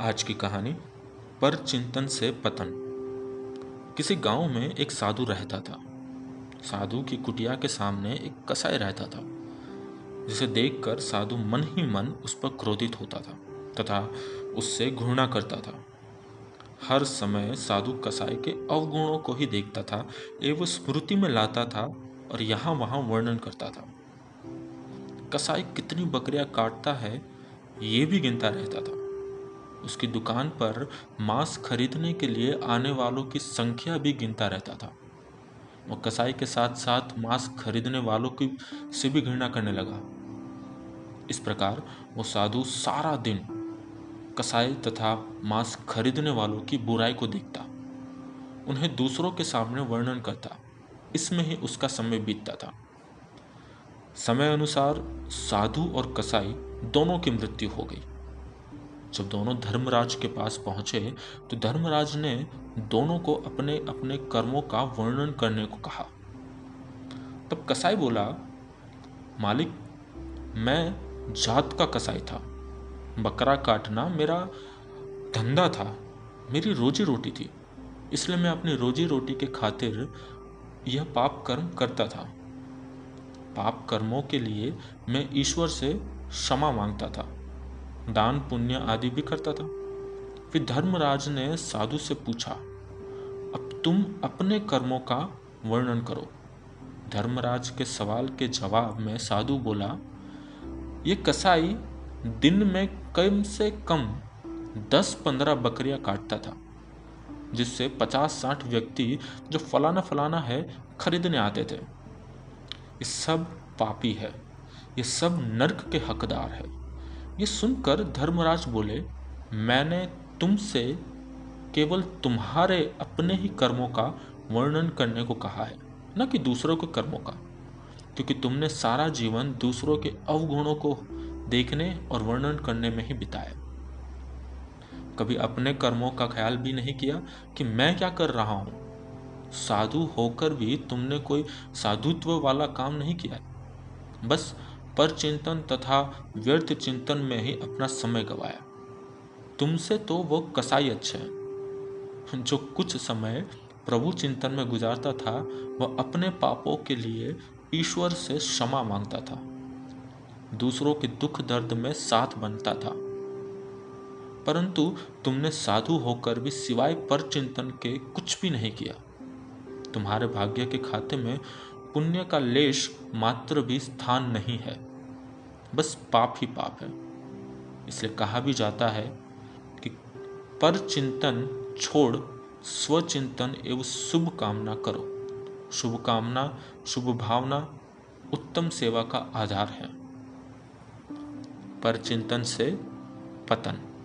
आज की कहानी, पर चिंतन से पतन। किसी गाँव में एक साधु रहता था। साधु की कुटिया के सामने एक कसाई रहता था, जिसे देखकर साधु मन ही मन उस पर क्रोधित होता था, तथा उससे घृणा करता था। हर समय साधु कसाई के अवगुणों को ही देखता था एवं स्मृति में लाता था और यहाँ वहाँ वर्णन करता था। कसाई कितनी बकरियाँ काटता है, ये भी गिनता रहता था। उसकी दुकान पर मांस खरीदने के लिए आने वालों की संख्या भी गिनता रहता था। वो कसाई के साथ साथ मांस खरीदने वालों की से भी घृणा करने लगा। इस प्रकार वो साधु सारा दिन कसाई तथा मांस खरीदने वालों की बुराई को देखता, उन्हें दूसरों के सामने वर्णन करता, इसमें ही उसका समय बीतता था। समय अनुसार साधु और कसाई दोनों की मृत्यु हो गई। जब दोनों धर्मराज के पास पहुँचे तो धर्मराज ने दोनों को अपने अपने कर्मों का वर्णन करने को कहा। तब कसाई बोला, मालिक, मैं जात का कसाई था। बकरा काटना मेरा धंधा था। मेरी रोजी रोटी थी। इसलिए मैं अपनी रोजी रोटी के खातिर यह पाप कर्म करता था। पाप कर्मों के लिए मैं ईश्वर से क्षमा माँगता था। दान, पुण्य आदि भी करता था। फिर धर्मराज ने साधु से पूछा, अब तुम अपने कर्मों का वर्णन करो। धर्मराज के सवाल के जवाब में साधु बोला, ये कसाई दिन में कम से कम दस पंद्रह बकरियाँ काटता था, जिससे पचास साठ व्यक्ति जो फलाना फलाना है खरीदने आते थे। ये सब पापी है, ये सब नर्क के हकदार है। ये सुनकर धर्मराज बोले, मैंने तुमसे केवल तुम्हारे अपने ही कर्मों का वर्णन करने को कहा है, न कि दूसरों के कर्मों का। क्योंकि तुमने सारा जीवन दूसरों के अवगुणों को देखने और वर्णन करने में ही बिताया। कभी अपने कर्मों का ख्याल भी नहीं किया कि मैं क्या कर रहा हूँ। साधु होकर भी तुमने कोई साधुत्व वाला काम नहीं किया बस पर चिंतन तथा व्यर्थ चिंतन में ही अपना समय गवाया। तुमसे तो वो कसाई अच्छा जो कुछ समय प्रभु चिंतन में गुजारता था, वह अपने पापों के लिए ईश्वर से क्षमा माँगता था। दूसरों के दुख दर्द में साथ बनता था। परंतु तुमने साधु होकर भी सिवाय पर चिंतन के कुछ भी नहीं किया। तुम्हारे भाग्य के खाते में पुण्य का लेश मात्र भी स्थान नहीं है। बस पाप ही पाप है। इसलिए कहा भी जाता है कि पर चिंतन छोड़, स्वचिंतन एवं शुभ कामना करो। शुभ कामना, शुभ भावना, उत्तम सेवा का आधार है। पर चिंतन से पतन।